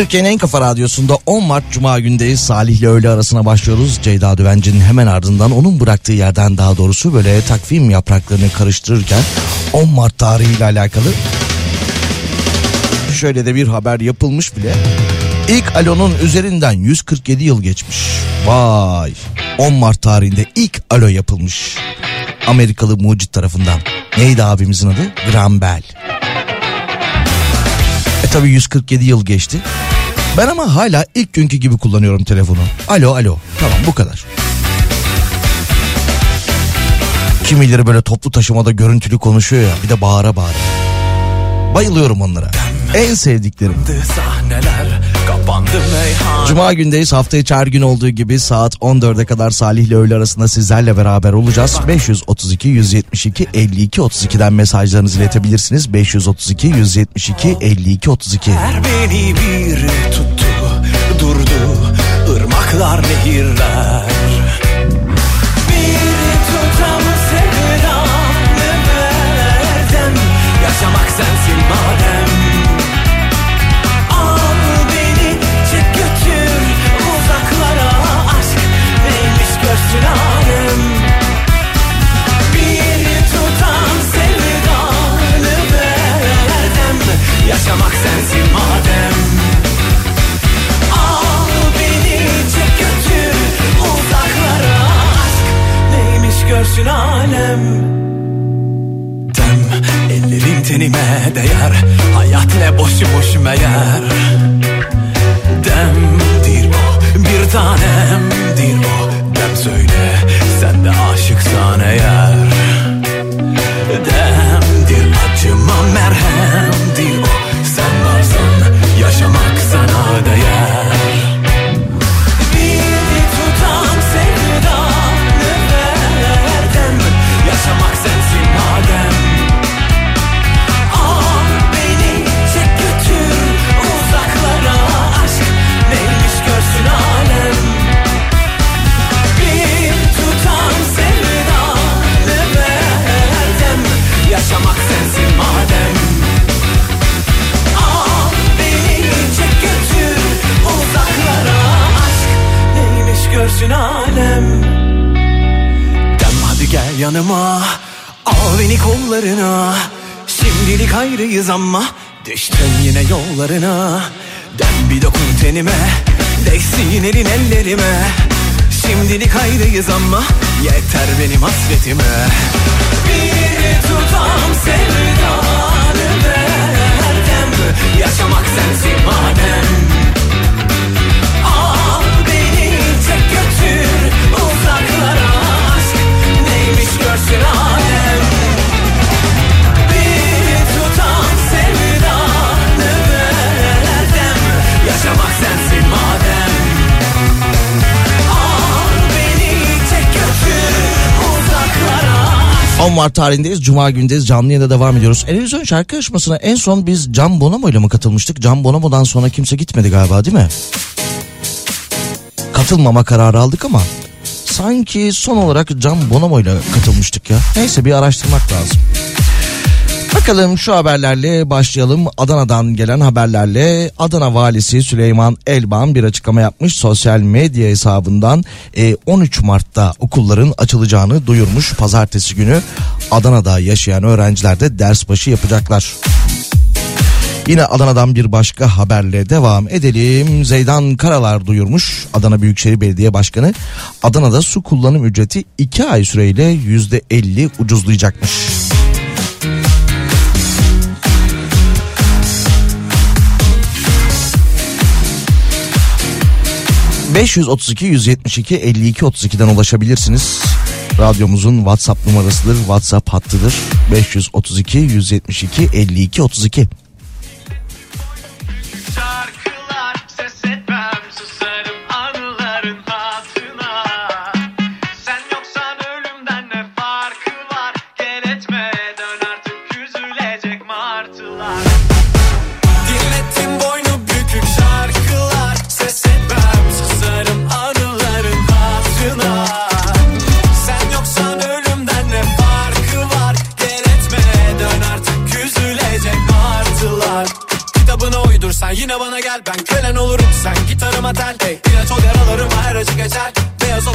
Türkiye'nin en kafa radyosunda 10 Mart Cuma gündeyiz. Salih ile öğle arasına başlıyoruz. Ceyda Düvenci'nin hemen ardından onun bıraktığı yerden daha doğrusu böyle takvim yapraklarını karıştırırken 10 Mart tarihiyle alakalı şöyle de bir haber yapılmış bile. İlk Alo'nun üzerinden 147 yıl geçmiş. Vay 10 Mart tarihinde ilk Alo yapılmış. Amerikalı mucit tarafından. Neydi abimizin adı? Graham Bell. E tabi 147 yıl geçti. Ben ama hala ilk günkü gibi kullanıyorum telefonu. Alo alo. Tamam bu kadar. Kimileri böyle toplu taşımada görüntülü konuşuyor ya bir de bağıra bağıra. Bayılıyorum onlara. En sevdiklerim. Sahneler. Cuma gündeyiz. Hafta içi her gün olduğu gibi saat 14'e kadar Salih ile öğle arasında sizlerle beraber olacağız. 532 172 52 32'den mesajlarınızı iletebilirsiniz. 532 172 52 32. Her beni bir tuttu durdu ırmaklar nehirler. bütün alem. Dem ellerin tenime değer. Hayat ne boşu boş meğer Demdir bu bir tanemdir bu Dem söyle sen de aşıksan eğer. Kollarına Şimdilik ayrıyız ama Düştüm yine yollarına. Dem bir dokun tenime Değsin elin ellerime. Şimdilik ayrıyız ama Yeter benim hasretime. Bir tutam sevdanı verdim Yaşamak sensin madem. Al beni çek götür uzaklara aşk. Neymiş görsün alem 10 Mart tarihindeyiz. Cuma gündeyiz. Canlı yayında devam ediyoruz. Televizyon şarkı yarışmasına en son biz Can Bonomo ile mi katılmıştık? Can Bonomo'dan sonra kimse gitmedi galiba değil mi? Katılmama kararı aldık ama sanki son olarak Can Bonomo ile katılmıştık ya. Neyse bir araştırmak lazım. Bakalım şu haberlerle başlayalım. Adana'dan gelen haberlerle Adana valisi Süleyman Elban bir açıklama yapmış. Sosyal medya hesabından e, 13 Mart'ta okulların açılacağını duyurmuş. Pazartesi günü Adana'da yaşayan öğrenciler de ders başı yapacaklar. Yine Adana'dan bir başka haberle devam edelim. Zeydan Karalar duyurmuş. Adana Büyükşehir Belediye Başkanı Adana'da su kullanım ücreti 2 ay süreyle %50 ucuzlayacakmış. 532 172 52 32'den ulaşabilirsiniz. Radyomuzun WhatsApp numarasıdır, WhatsApp hattıdır. 532 172 52 32. yine bana gel Ben kölen olurum. Sen gitarıma tel hey, İlaç ol yaralarıma her acı geçer. Beyaz o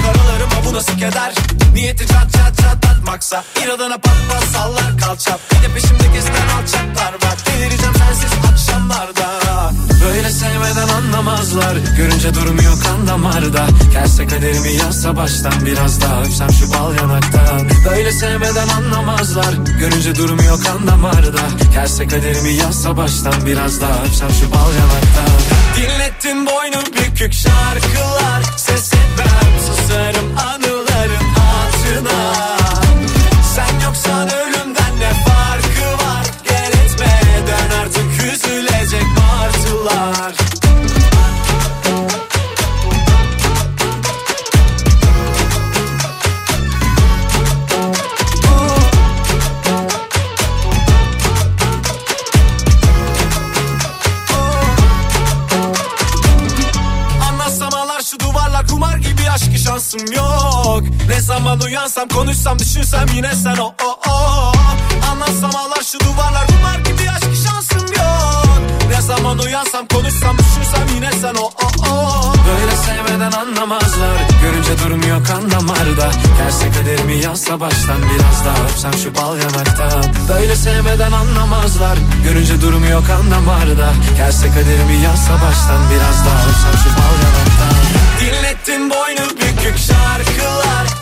nasıl keder? Niyeti çat çat çatlatmaksa İnadına pat pat sallar kalçap Bir de peşimde gezen alçaklar var. Delireceğim sensiz akşamlarda. Böyle sevmeden anlamazlar. Görünce durmuyor kan damarda. Gelse kaderimi yazsa baştan Biraz daha öpsem şu bal yanaktan Böyle sevmeden anlamazlar. Görünce durmuyor kan damarda. Gelse kaderimi yazsa baştan Biraz daha öpsem şu bal yanaktan Dinlettin boynu bükük şarkılar. Ses konuşsam düşünsem yine sen o o o. Anlatsam ağlar şu duvarlar. Kumar gibi aşkı şansım yok. Ne zaman uyansam konuşsam düşünsem yine sen o o o. Böyle sevmeden anlamazlar. Görünce durmuyor kan damarda Gelse kaderimi yazsa baştan Biraz daha öpsem şu bal yanaktan Böyle sevmeden anlamazlar. Görünce durmuyor kan damarda Gelse kaderimi yazsa baştan Biraz daha öpsem şu bal yanaktan Dinlettin boynu bükük şarkılar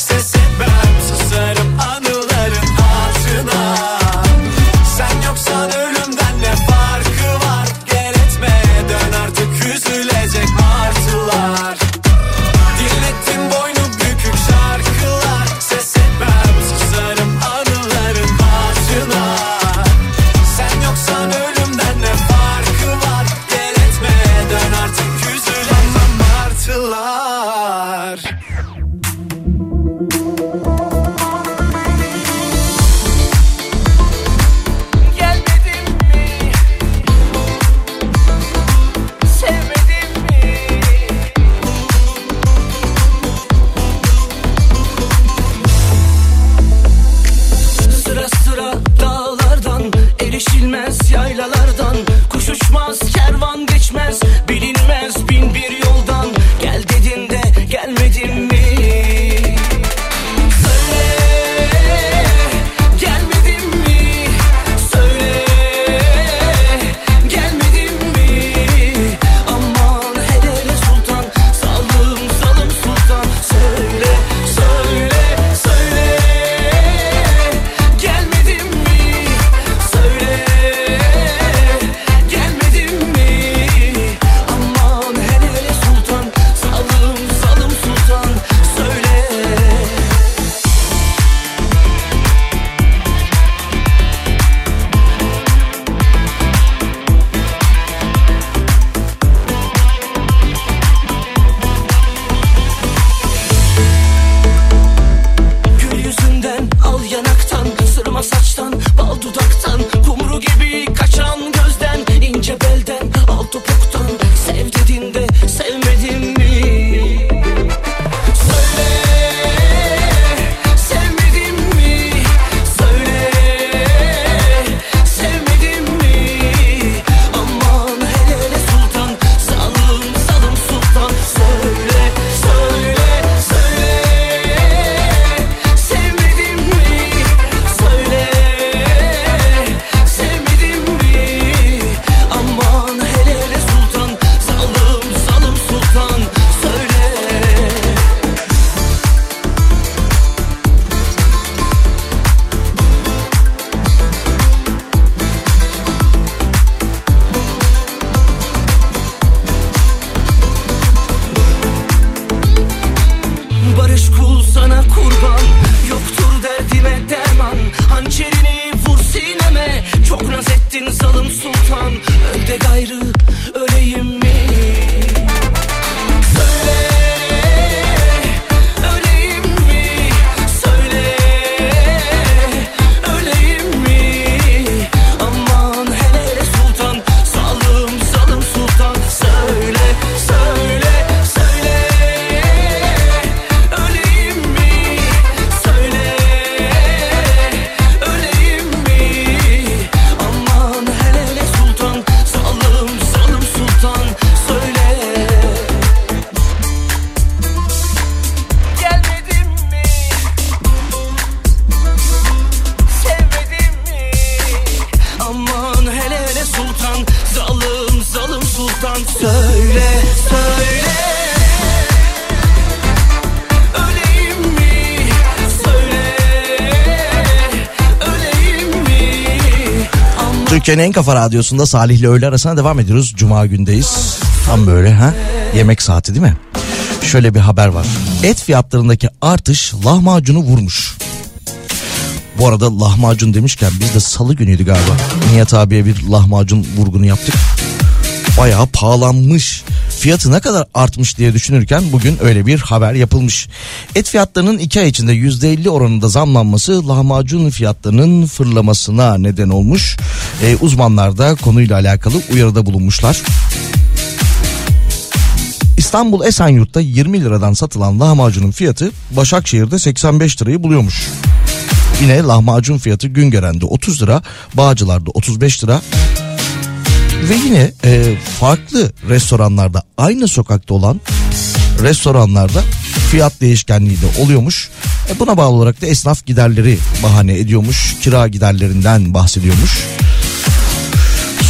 Türkiye'nin en kafa radyosunda Salih ile öğle arasına devam ediyoruz. Cuma gündeyiz. Tam böyle ha yemek saati değil mi? Şöyle bir haber var. Et fiyatlarındaki artış lahmacunu vurmuş. Bu arada lahmacun demişken biz de salı günüydü galiba. Nihat abiye bir lahmacun vurgunu yaptık. Bayağı pahalanmış. Fiyatı ne kadar artmış diye düşünürken bugün öyle bir haber yapılmış. Et fiyatlarının 2 ay içinde %50 oranında zamlanması lahmacun fiyatlarının fırlamasına neden olmuş. Ee, uzmanlar da konuyla alakalı uyarıda bulunmuşlar. İstanbul Esenyurt'ta 20 liradan satılan lahmacunun fiyatı Başakşehir'de 85 lirayı buluyormuş. Yine lahmacun fiyatı Güngören'de 30 lira, Bağcılar'da 35 lira. Ve yine e, farklı restoranlarda aynı sokakta olan restoranlarda fiyat değişkenliği de oluyormuş. E, buna bağlı olarak da esnaf giderleri bahane ediyormuş. Kira giderlerinden bahsediyormuş.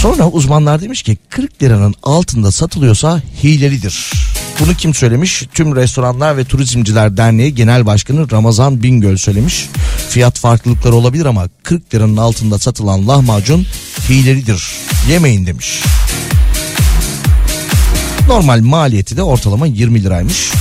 Sonra uzmanlar demiş ki 40 liranın altında satılıyorsa hilelidir. Bunu kim söylemiş? Tüm Restoranlar ve Turizmciler Derneği Genel Başkanı Ramazan Bingöl söylemiş. Fiyat farklılıkları olabilir ama 40 liranın altında satılan lahmacun hilelidir. Yemeyin demiş. Normal maliyeti de ortalama 20 liraymış.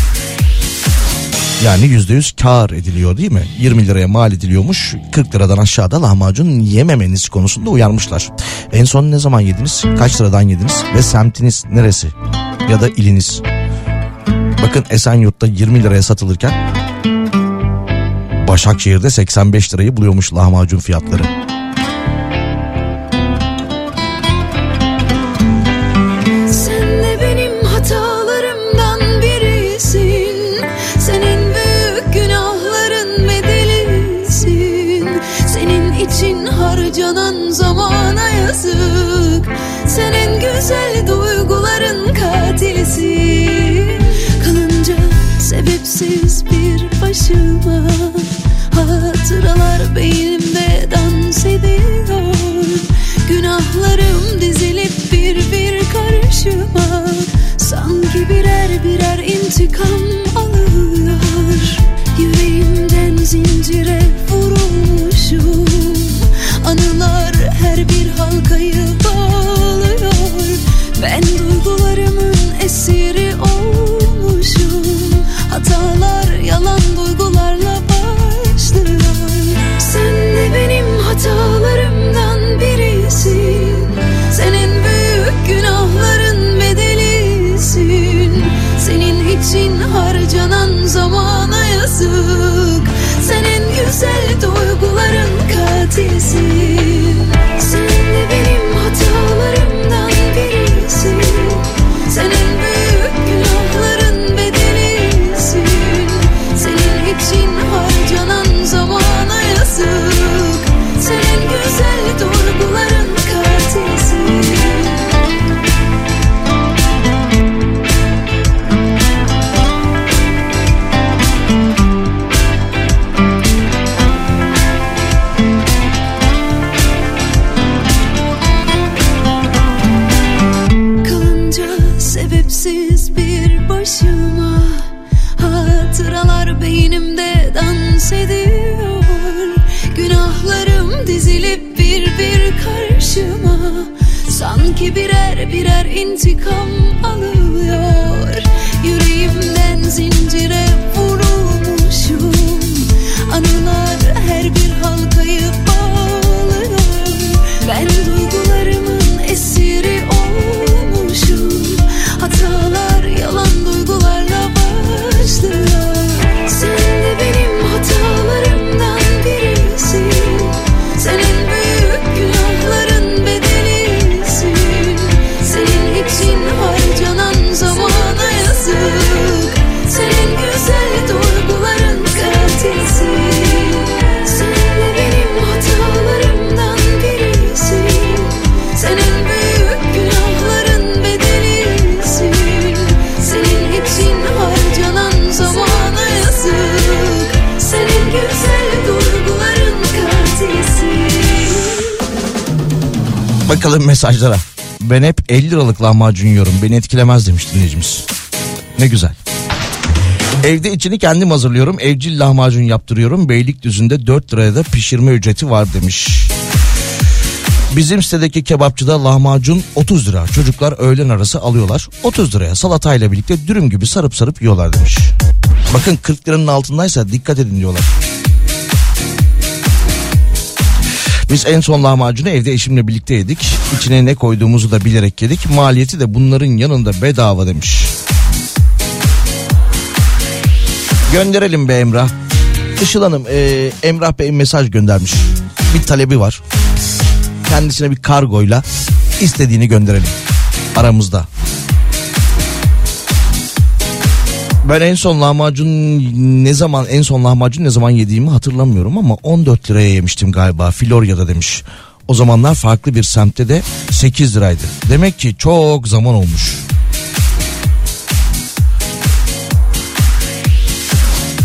Yani %100 kar ediliyor değil mi? 20 liraya mal ediliyormuş. 40 liradan aşağıda lahmacun yememeniz konusunda uyarmışlar. En son ne zaman yediniz? Kaç liradan yediniz? Ve semtiniz neresi? Ya da iliniz? Bakın Esenyurt'ta 20 liraya satılırken Başakşehir'de 85 lirayı buluyormuş lahmacun fiyatları. Başıma Hatıralar beynimde dans ediyor. Günahlarım dizilip bir bir karşıma. Sanki birer birer intikam alıyor. Yüreğimden zincire vurulmuşum. Anılar her bir halkayı Sanki birer birer intikam Bakalım mesajlara. Ben hep 50 liralık lahmacun yiyorum. Beni etkilemez demiş dinleyicimiz. Ne güzel. Evde içini kendim hazırlıyorum. Evcil lahmacun yaptırıyorum. Beylikdüzü'nde 4 liraya da pişirme ücreti var demiş. Bizim sitedeki kebapçıda lahmacun 30 lira. Çocuklar öğlen arası alıyorlar. 30 liraya salatayla birlikte dürüm gibi sarıp sarıp yiyorlar demiş. Bakın 40 liranın altındaysa dikkat edin diyorlar. Biz en son lahmacunu evde eşimle birlikte yedik. İçine ne koyduğumuzu da bilerek yedik. Maliyeti de bunların yanında bedava demiş. Gönderelim be Emrah. Işıl Hanım e, Emrah Bey mesaj göndermiş. Bir talebi var. Kendisine bir kargoyla istediğini gönderelim. Aramızda. Ben en son lahmacun ne zaman en son lahmacun ne zaman yediğimi hatırlamıyorum ama 14 liraya yemiştim galiba Florya'da demiş. O zamanlar farklı bir semtte de 8 liraydı. Demek ki çok zaman olmuş.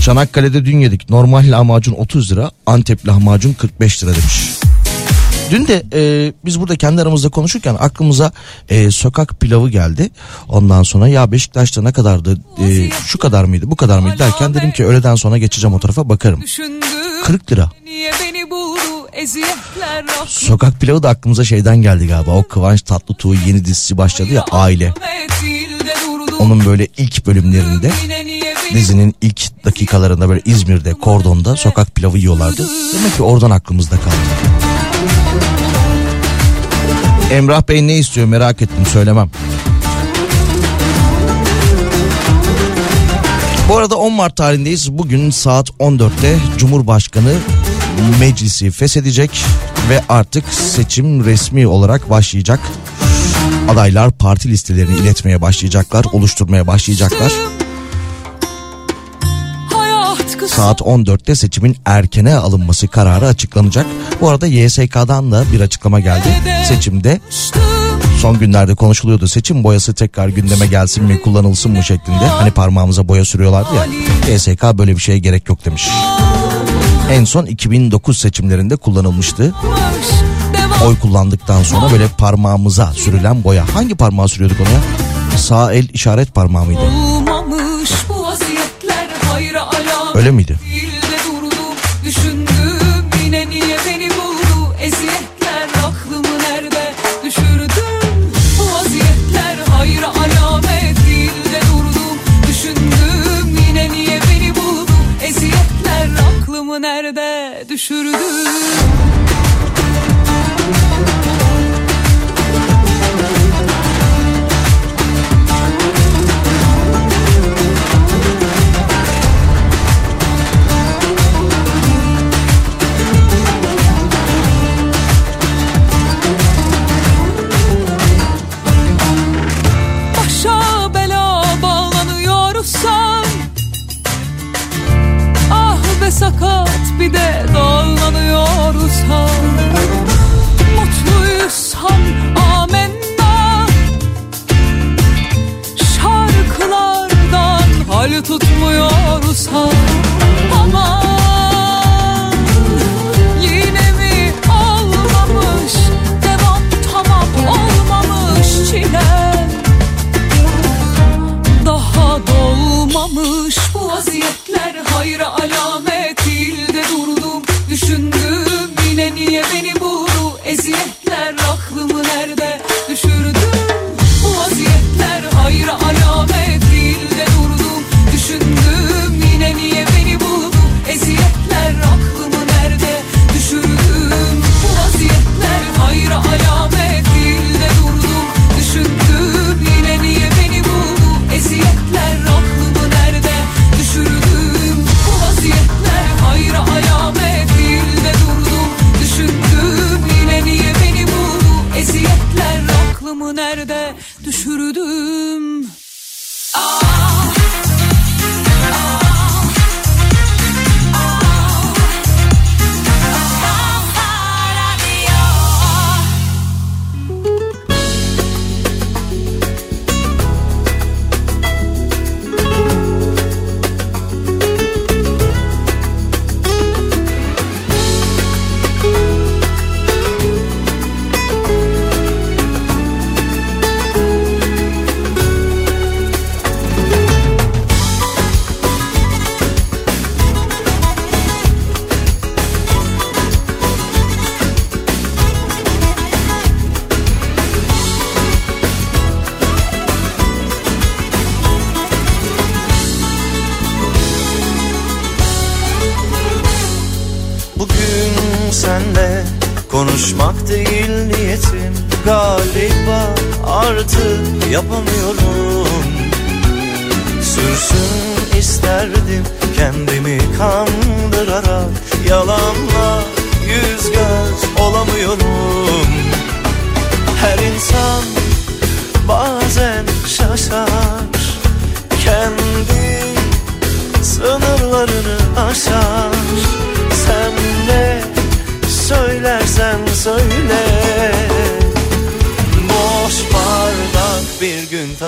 Çanakkale'de dün yedik. Normal lahmacun 30 lira, Antep lahmacun 45 lira demiş. Dün de e, biz burada kendi aramızda konuşurken aklımıza e, sokak pilavı geldi. Ondan sonra ya Beşiktaş'ta ne kadardı e, şu kadar mıydı bu kadar mıydı derken dedim ki öğleden sonra geçeceğim o tarafa bakarım. 40 lira. Eziyetler Sokak pilavı da aklımıza şeyden geldi galiba. O Kıvanç Tatlıtuğ yeni dizisi başladı ya Aile. Onun böyle ilk bölümlerinde dizinin ilk dakikalarında böyle İzmir'de kordonda sokak pilavı yiyorlardı. Demek ki oradan aklımızda kaldı. Emrah Bey ne istiyor merak ettim söylemem. Bu arada 10 Mart tarihindeyiz. Bugün saat 14'te Cumhurbaşkanı meclisi feshedecek ve artık seçim resmi olarak başlayacak. Adaylar parti listelerini iletmeye başlayacaklar, oluşturmaya başlayacaklar. Saat 14'te seçimin erkene alınması kararı açıklanacak. Bu arada YSK'dan da bir açıklama geldi. Seçimde son günlerde konuşuluyordu seçim boyası tekrar gündeme gelsin mi kullanılsın mı şeklinde. Hani parmağımıza boya sürüyorlardı ya. YSK böyle bir şeye gerek yok demiş. En son 2009 seçimlerinde kullanılmıştı. Oy kullandıktan sonra böyle parmağımıza sürülen boya. Hangi parmağı sürüyorduk ona? Sağ el işaret parmağı mıydı? Öyle miydi? düşündüm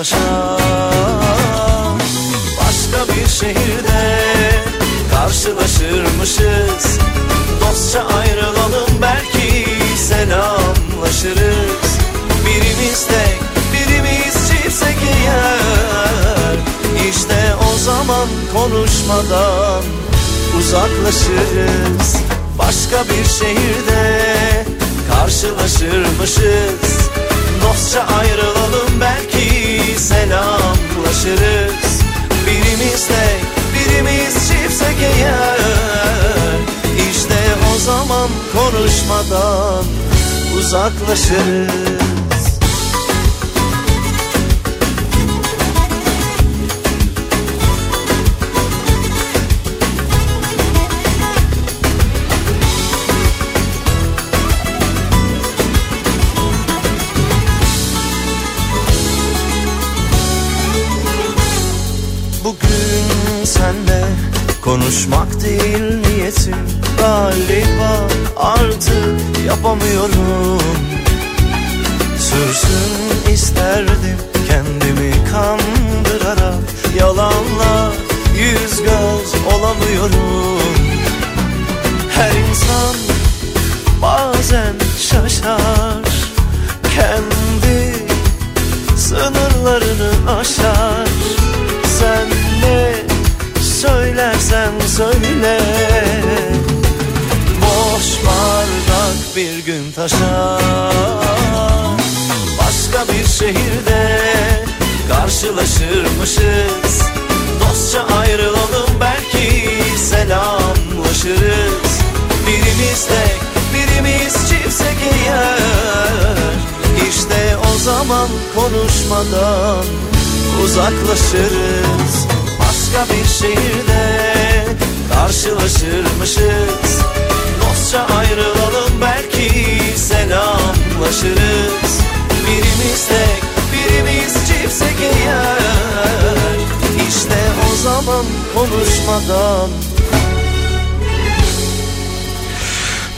taşar Başka bir şehirde karşılaşırmışız. Dostça ayrılalım belki selamlaşırız. Birimiz tek birimiz çiftsek eğer İşte o zaman konuşmadan uzaklaşırız. Başka bir şehirde karşılaşırmışız Dostça ayrılalım belki selamlaşırız. Birimiz tek birimiz çiftsek eğer İşte o zaman konuşmadan uzaklaşırız Konuşmak değil niyetim. Galiba artık yapamıyorum. Sürsün isterdim kendimi kandırarak. Yalanla yüz göz olamıyorum. Her insan bazen şaşar. Kendi sınırlarını aşar söylersen söyle. Boş bardak bir gün taşar Başka bir şehirde karşılaşırmışız. Dostça ayrılalım belki selamlaşırız. Birimiz tek birimiz çiftsek eğer İşte o zaman konuşmadan uzaklaşırız Başka bir şehirde karşılaşırmışız. Dostça ayrılalım belki selamlaşırız. Birimiz tek birimiz çiftsek eğer İşte o zaman konuşmadan.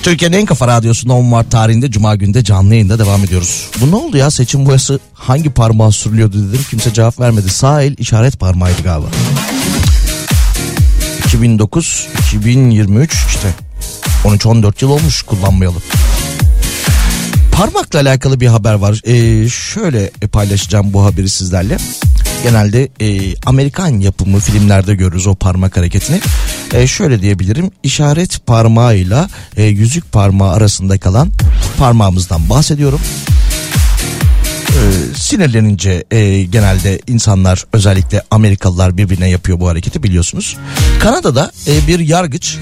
Türkiye'nin en kafa radyosunda 10 Mart tarihinde Cuma günde canlı yayında devam ediyoruz. Bu ne oldu ya? Seçim boyası hangi parmağa sürülüyordu dedim kimse cevap vermedi. Sağ el işaret parmağıydı galiba. 2009 2023 işte 13-14 yıl olmuş kullanmayalı. Parmakla alakalı bir haber var. Ee, şöyle paylaşacağım bu haberi sizlerle. Genelde e, Amerikan yapımı filmlerde görürüz o parmak hareketini. E, şöyle diyebilirim işaret parmağıyla e, yüzük parmağı arasında kalan parmağımızdan bahsediyorum. E, sinirlenince e, genelde insanlar özellikle Amerikalılar birbirine yapıyor bu hareketi biliyorsunuz. Kanada'da e, bir yargıç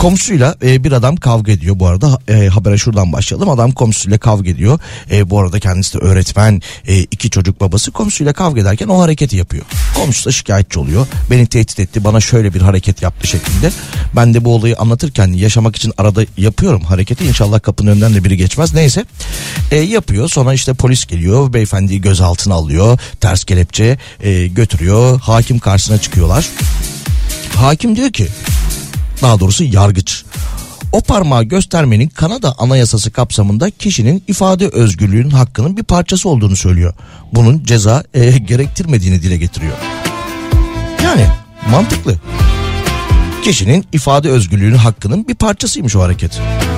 komşuyla e, bir adam kavga ediyor bu arada. E, habere şuradan başlayalım. Adam komşusuyla kavga ediyor. E, bu arada kendisi de öğretmen e, iki çocuk babası komşusuyla kavga ederken o hareketi yapıyor. Komşusu da şikayetçi oluyor. Beni tehdit etti bana şöyle bir hareket yaptı şeklinde. Ben de bu olayı anlatırken yaşamak için arada yapıyorum hareketi. İnşallah kapının önünden de biri geçmez. Neyse. E, yapıyor. Sonra işte polis geliyor. Beyefendiyi gözaltına alıyor. Ters kelepçe e, götürüyor. Hakim karşısına çıkıyorlar. Hakim diyor ki daha doğrusu yargıç. O parmağı göstermenin Kanada Anayasası kapsamında kişinin ifade özgürlüğünün hakkının bir parçası olduğunu söylüyor. Bunun ceza e, gerektirmediğini dile getiriyor. Yani mantıklı. Kişinin ifade özgürlüğünün hakkının bir parçasıymış o hareket. Sinyali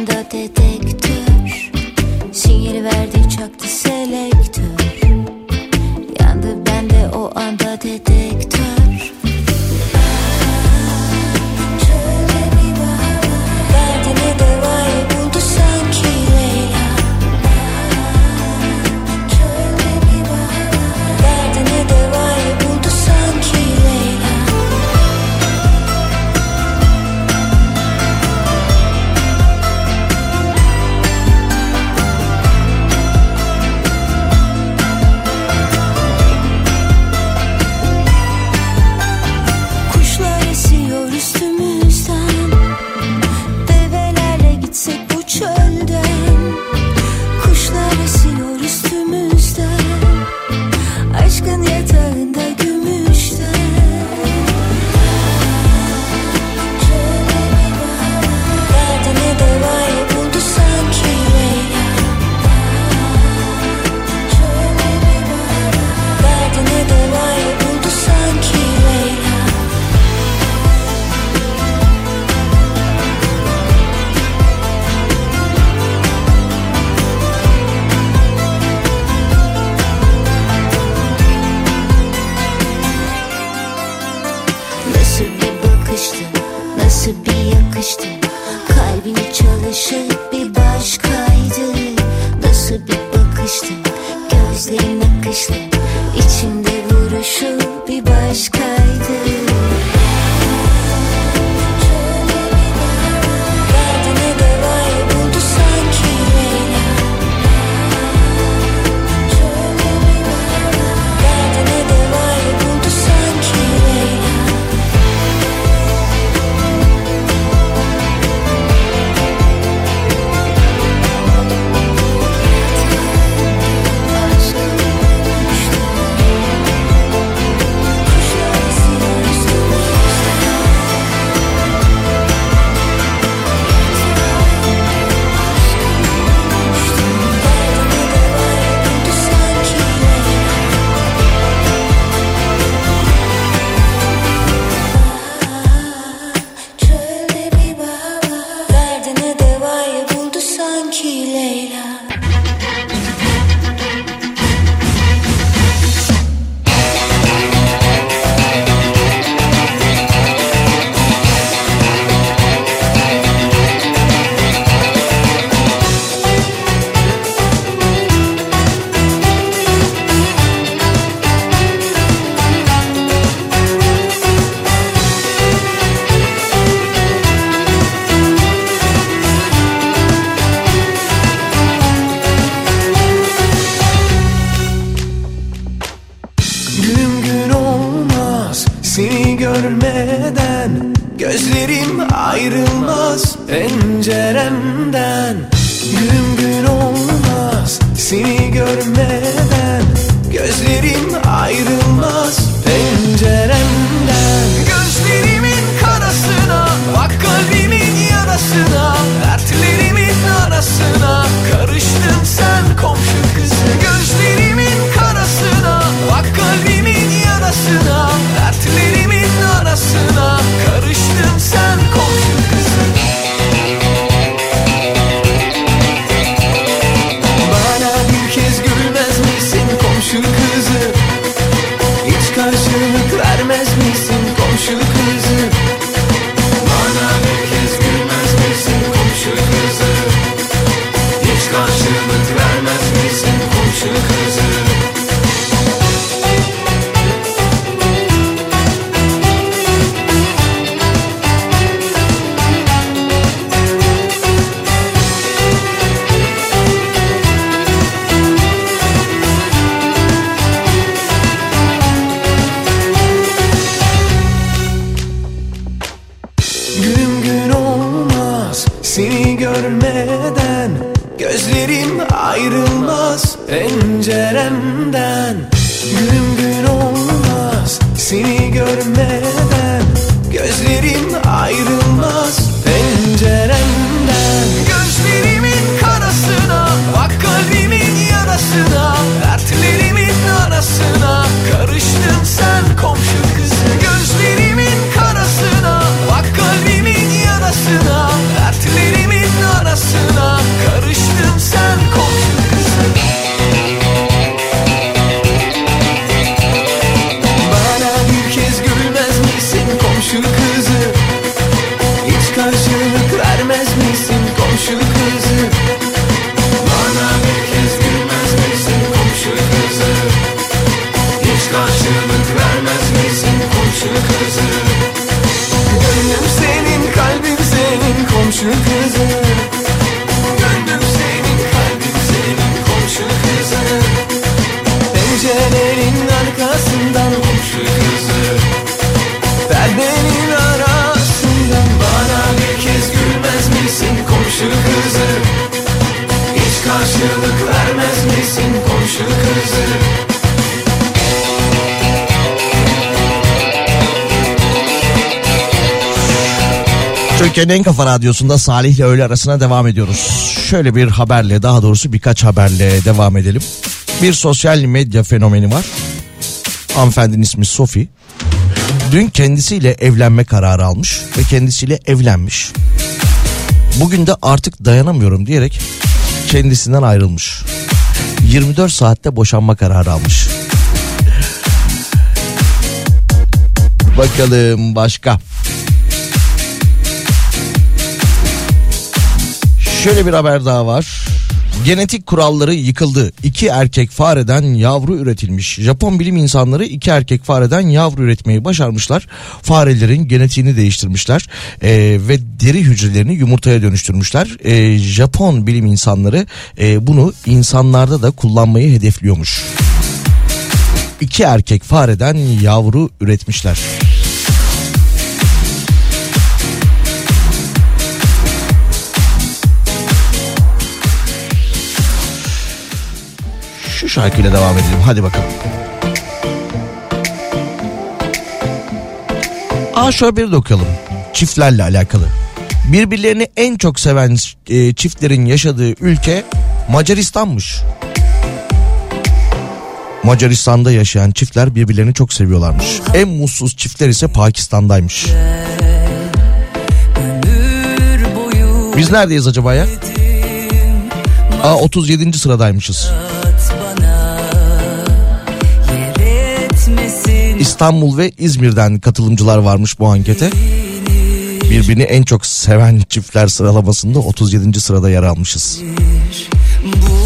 anda dedektör. Sinyali verdi çaktı selektör. Yandı bende o anda dedektör yakıştı Kalbini çalışıp bir başkaydı. Nasıl bir bakıştı, gözlerin akıştı. İçimde vuruşu bir başkaydı Türkiye'nin en kafa radyosunda Salih ile öğle arasına devam ediyoruz. Şöyle bir haberle daha doğrusu birkaç haberle devam edelim. Bir sosyal medya fenomeni var. Hanımefendinin ismi Sophie. Dün kendisiyle evlenme kararı almış ve kendisiyle evlenmiş. Bugün de artık dayanamıyorum diyerek kendisinden ayrılmış. 24 saatte boşanma kararı almış. Bakalım başka. Şöyle bir haber daha var. Genetik kuralları yıkıldı. İki erkek fareden yavru üretilmiş. Japon bilim insanları iki erkek fareden yavru üretmeyi başarmışlar. Farelerin genetiğini değiştirmişler Ee, ve deri hücrelerini yumurtaya dönüştürmüşler. Ee, Japon bilim insanları e, bunu insanlarda da kullanmayı hedefliyormuş. İki erkek fareden yavru üretmişler. Şu şarkıyla devam edelim. Hadi bakalım. Aa şöyle bir de okuyalım. Çiftlerle alakalı. Birbirlerini en çok seven e, çiftlerin yaşadığı ülke Macaristan'mış. Macaristan'da yaşayan çiftler birbirlerini çok seviyorlarmış. En mutsuz çiftler ise Pakistan'daymış. Biz neredeyiz acaba ya? Aa 37. sıradaymışız. İstanbul ve İzmir'den katılımcılar varmış bu ankete. Birbirini en çok seven çiftler sıralamasında 37. sırada yer almışız. Bu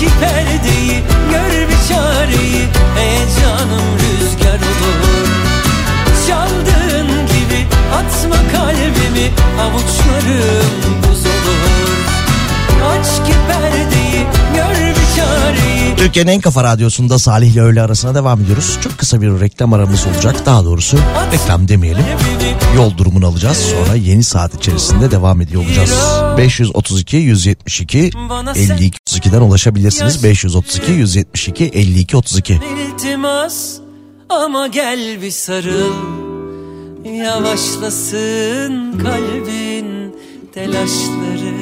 Çeki perdeyi gör bir çareyi. Heyecanım rüzgar olur Çaldığın gibi atma kalbimi Avuçlarım buz olur. Aç ki perdeyi gör Türkiye'nin en kafa radyosunda Salih ile öğle arasına devam ediyoruz. Çok kısa bir reklam aramız olacak. Daha doğrusu reklam demeyelim. Yol durumunu alacağız. Sonra yeni saat içerisinde devam ediyor olacağız. 532 172 52 32'den ulaşabilirsiniz. 532 172 52 32. Ama gel bir sarıl Yavaşlasın kalbin telaşları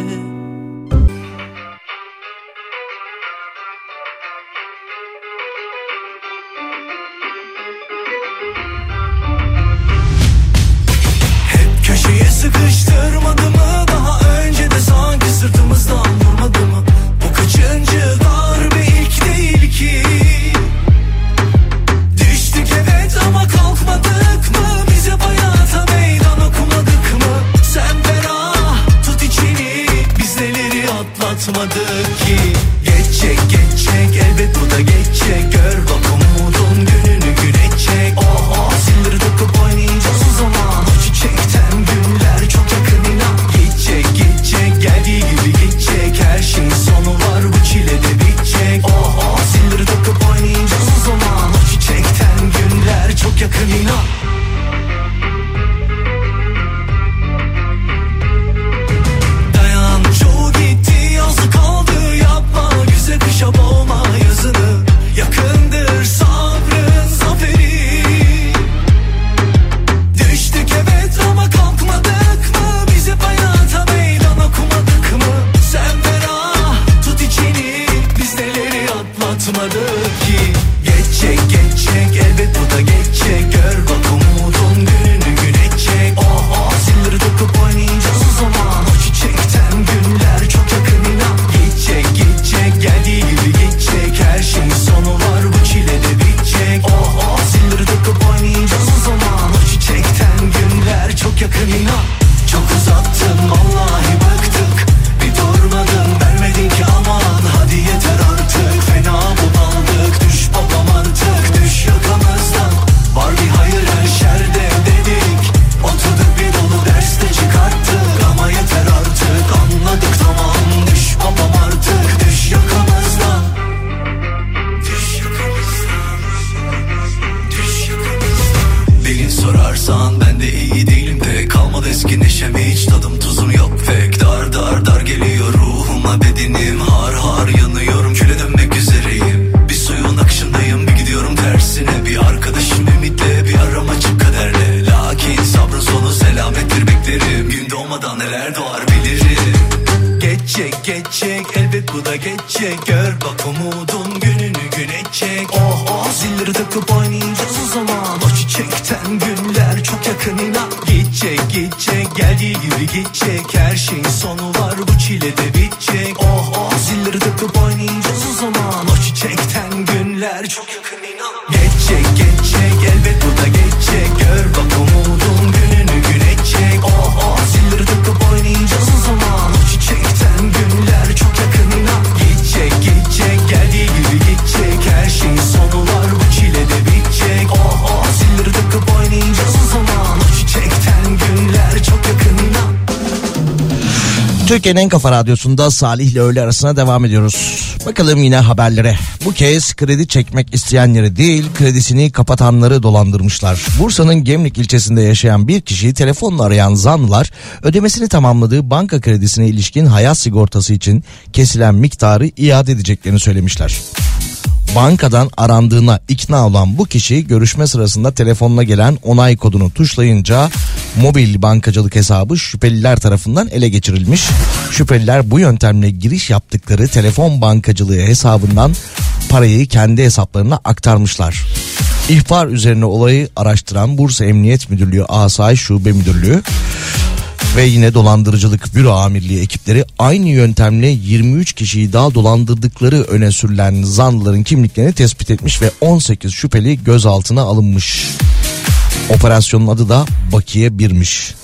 geçecek Gör bak Türkiye'nin en kafa radyosunda Salih ile öğle arasına devam ediyoruz. Bakalım yine haberlere. Bu kez kredi çekmek isteyenleri değil kredisini kapatanları dolandırmışlar. Bursa'nın Gemlik ilçesinde yaşayan bir kişiyi telefonla arayan zanlılar ödemesini tamamladığı banka kredisine ilişkin hayat sigortası için kesilen miktarı iade edeceklerini söylemişler. Bankadan arandığına ikna olan bu kişi görüşme sırasında telefonuna gelen onay kodunu tuşlayınca mobil bankacılık hesabı şüpheliler tarafından ele geçirilmiş. Şüpheliler bu yöntemle giriş yaptıkları telefon bankacılığı hesabından parayı kendi hesaplarına aktarmışlar. İhbar üzerine olayı araştıran Bursa Emniyet Müdürlüğü Asayiş Şube Müdürlüğü ve yine dolandırıcılık büro amirliği ekipleri aynı yöntemle 23 kişiyi daha dolandırdıkları öne sürülen zanlıların kimliklerini tespit etmiş ve 18 şüpheli gözaltına alınmış. Operasyonun adı da Bakiye 1'miş.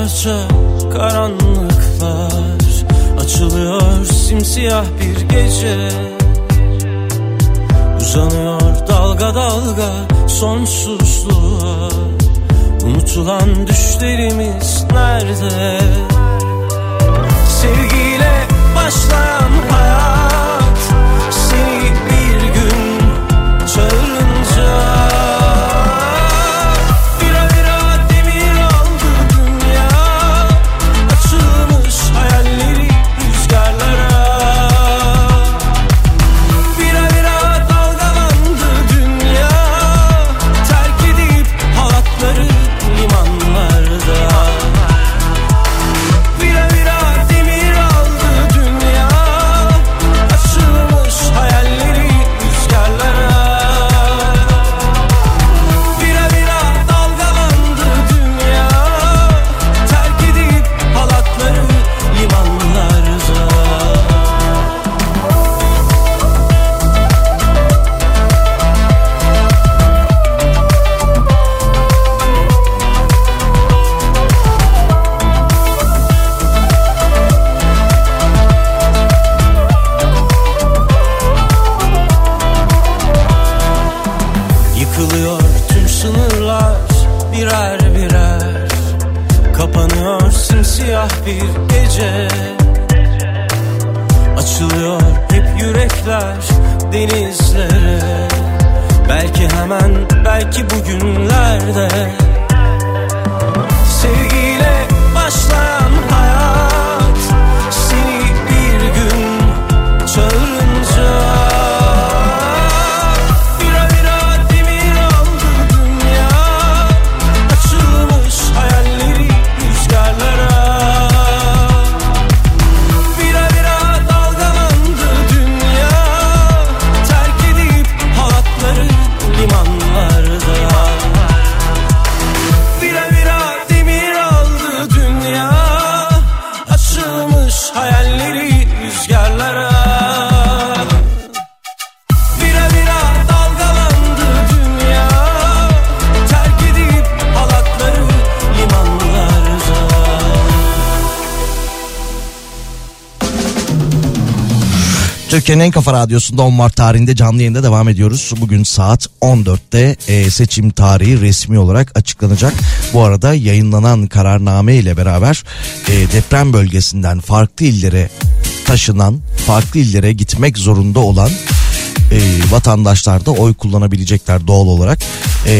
torture Türkiye'nin en kafa radyosunda 10 Mart tarihinde canlı yayında devam ediyoruz. Bugün saat 14'te e, seçim tarihi resmi olarak açıklanacak. Bu arada yayınlanan kararname ile beraber e, deprem bölgesinden farklı illere taşınan, farklı illere gitmek zorunda olan e, vatandaşlar da oy kullanabilecekler doğal olarak. E,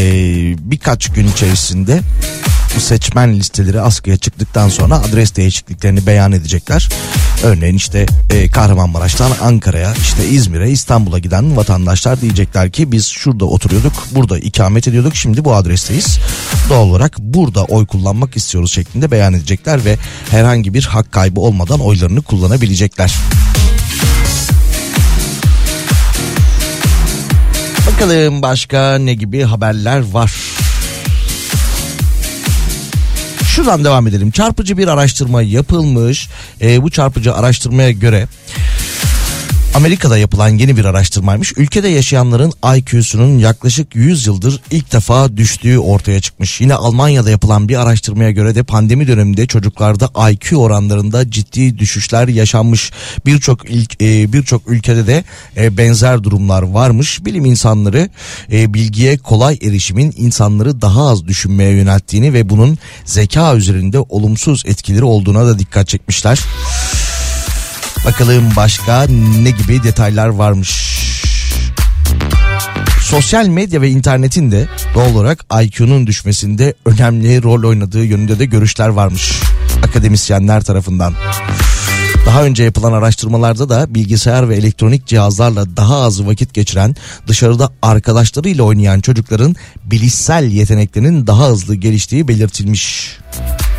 birkaç gün içerisinde bu seçmen listeleri askıya çıktıktan sonra adres değişikliklerini beyan edecekler. Örneğin işte e, Kahramanmaraş'tan Ankara'ya, işte İzmir'e, İstanbul'a giden vatandaşlar diyecekler ki biz şurada oturuyorduk, burada ikamet ediyorduk, şimdi bu adresteyiz. Doğal olarak burada oy kullanmak istiyoruz şeklinde beyan edecekler ve herhangi bir hak kaybı olmadan oylarını kullanabilecekler. Bakalım başka ne gibi haberler var. Şuradan devam edelim. Çarpıcı bir araştırma yapılmış. Ee, bu çarpıcı araştırmaya göre Amerika'da yapılan yeni bir araştırmaymış. Ülkede yaşayanların IQ'sunun yaklaşık 100 yıldır ilk defa düştüğü ortaya çıkmış. Yine Almanya'da yapılan bir araştırmaya göre de pandemi döneminde çocuklarda IQ oranlarında ciddi düşüşler yaşanmış. Birçok e, birçok ülkede de e, benzer durumlar varmış. Bilim insanları e, bilgiye kolay erişimin insanları daha az düşünmeye yönelttiğini ve bunun zeka üzerinde olumsuz etkileri olduğuna da dikkat çekmişler. Bakalım başka ne gibi detaylar varmış. Sosyal medya ve internetin de doğal olarak IQ'nun düşmesinde önemli rol oynadığı yönünde de görüşler varmış akademisyenler tarafından. Daha önce yapılan araştırmalarda da bilgisayar ve elektronik cihazlarla daha az vakit geçiren, dışarıda arkadaşlarıyla oynayan çocukların bilişsel yeteneklerinin daha hızlı geliştiği belirtilmiş. Hop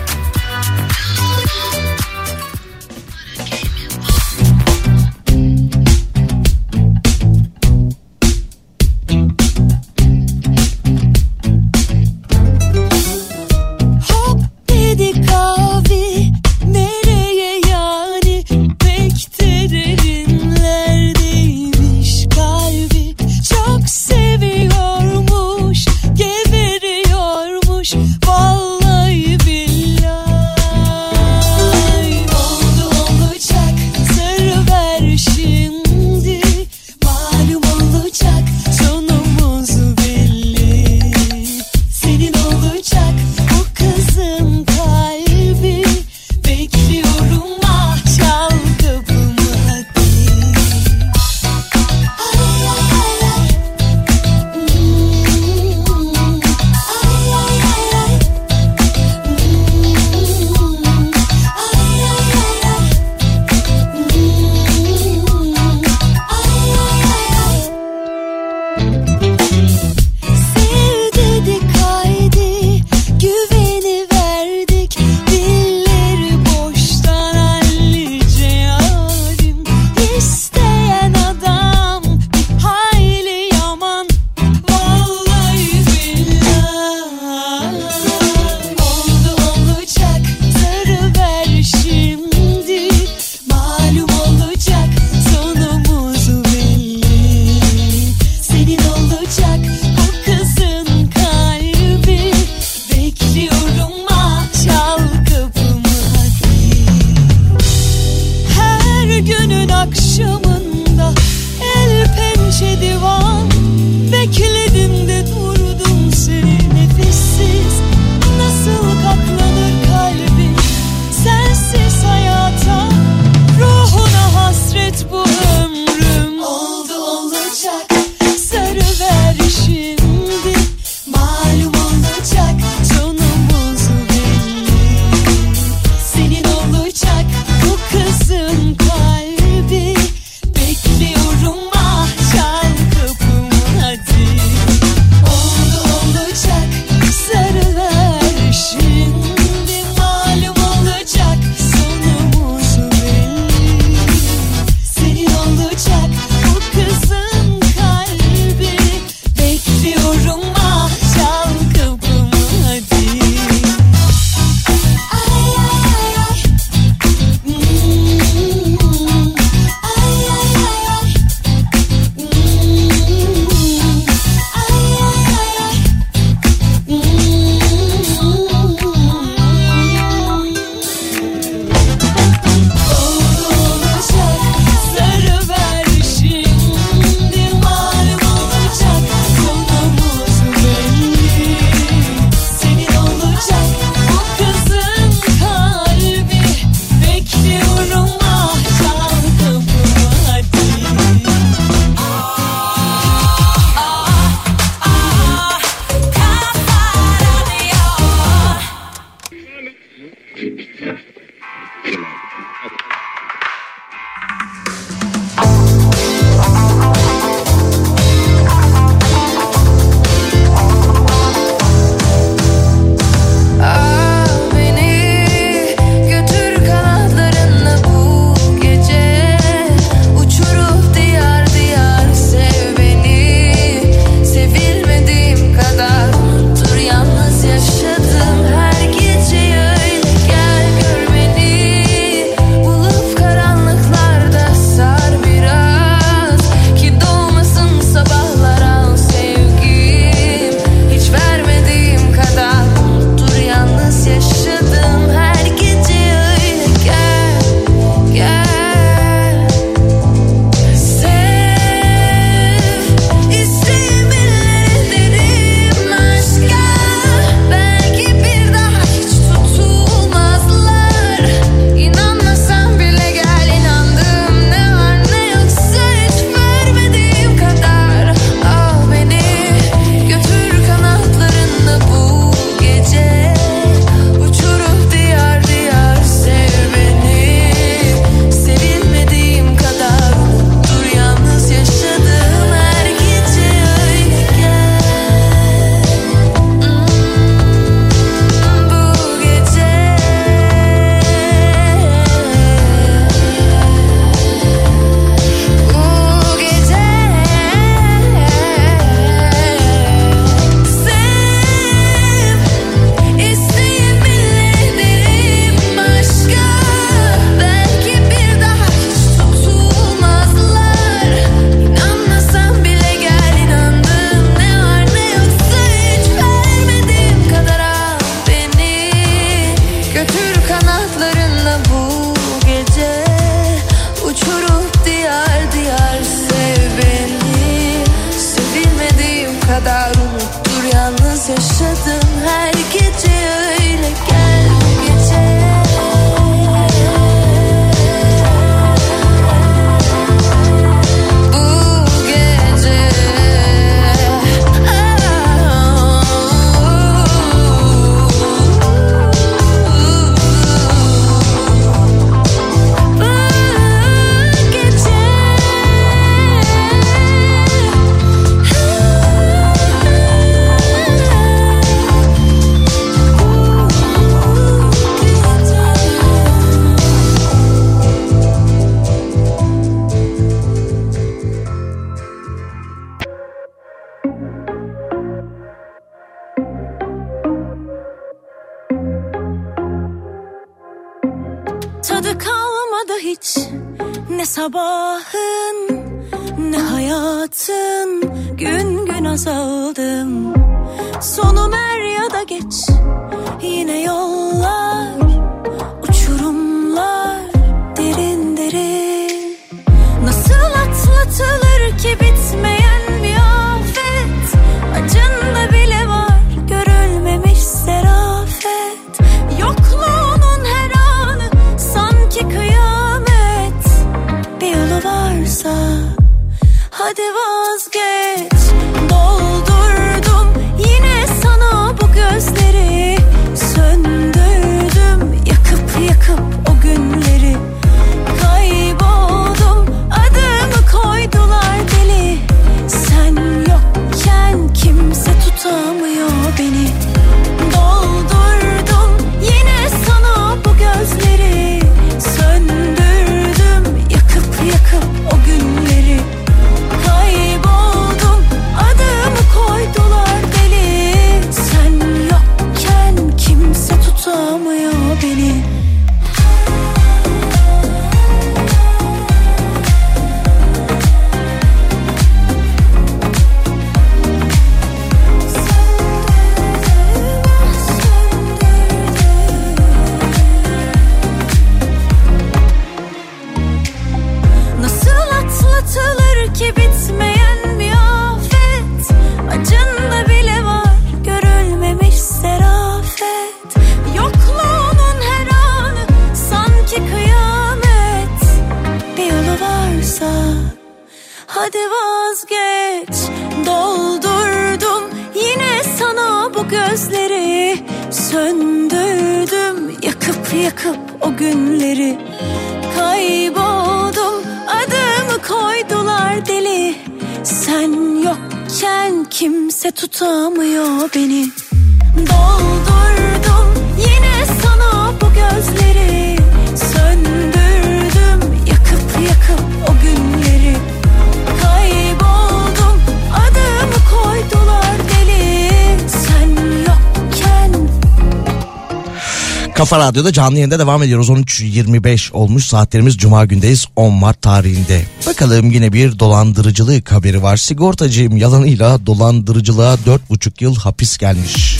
Kafa Radyo'da canlı yayında devam ediyoruz. 13.25 olmuş saatlerimiz Cuma gündeyiz 10 Mart tarihinde. Bakalım yine bir dolandırıcılık haberi var. Sigortacıyım yalanıyla dolandırıcılığa 4,5 yıl hapis gelmiş.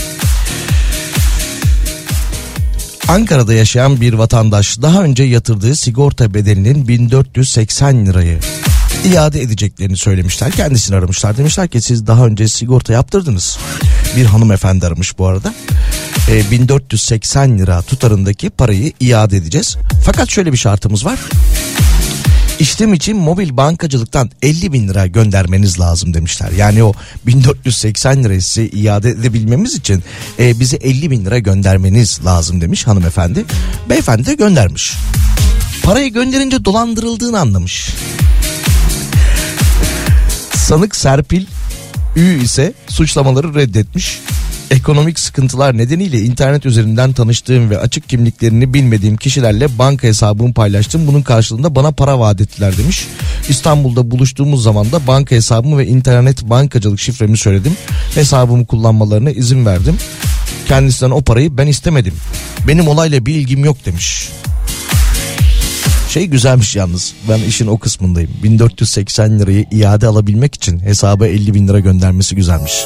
Ankara'da yaşayan bir vatandaş daha önce yatırdığı sigorta bedelinin 1480 lirayı iade edeceklerini söylemişler. Kendisini aramışlar. Demişler ki siz daha önce sigorta yaptırdınız. Bir hanımefendi aramış bu arada. E, 1480 lira tutarındaki parayı iade edeceğiz. Fakat şöyle bir şartımız var. İşlem için mobil bankacılıktan 50 bin lira göndermeniz lazım demişler. Yani o 1480 lirayı size iade edebilmemiz için e, bize 50 bin lira göndermeniz lazım demiş hanımefendi. Beyefendi de göndermiş. Parayı gönderince dolandırıldığını anlamış. Sanık Serpil Ü ise suçlamaları reddetmiş. Ekonomik sıkıntılar nedeniyle internet üzerinden tanıştığım ve açık kimliklerini bilmediğim kişilerle banka hesabımı paylaştım. Bunun karşılığında bana para vaat ettiler demiş. İstanbul'da buluştuğumuz zaman da banka hesabımı ve internet bankacılık şifremi söyledim. Hesabımı kullanmalarına izin verdim. Kendisinden o parayı ben istemedim. Benim olayla bir ilgim yok demiş. Şey güzelmiş yalnız. Ben işin o kısmındayım. 1480 lirayı iade alabilmek için hesaba 50 bin lira göndermesi güzelmiş.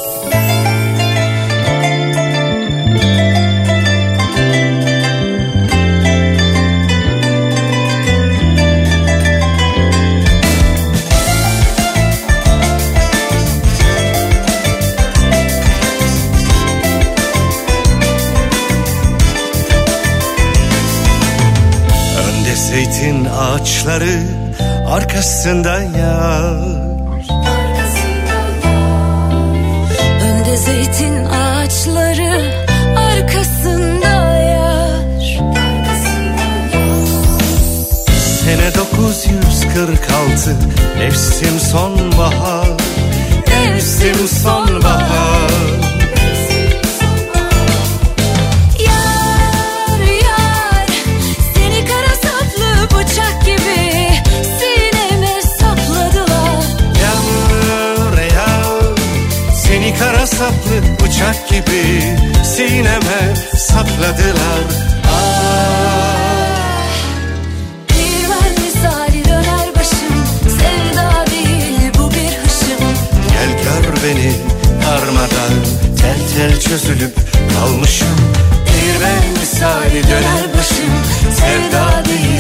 Zeytin ağaçları arkasında yar Önde zeytin ağaçları arkasında yar Sene 946 Mevsim sonbahar. Mevsim sonbahar bıçak gibi sineme sapladılar. Ah. beni darmadan Tel tel çözülüp kalmışım Bir ben misali döner başım Sevda değil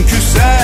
Çünkü sen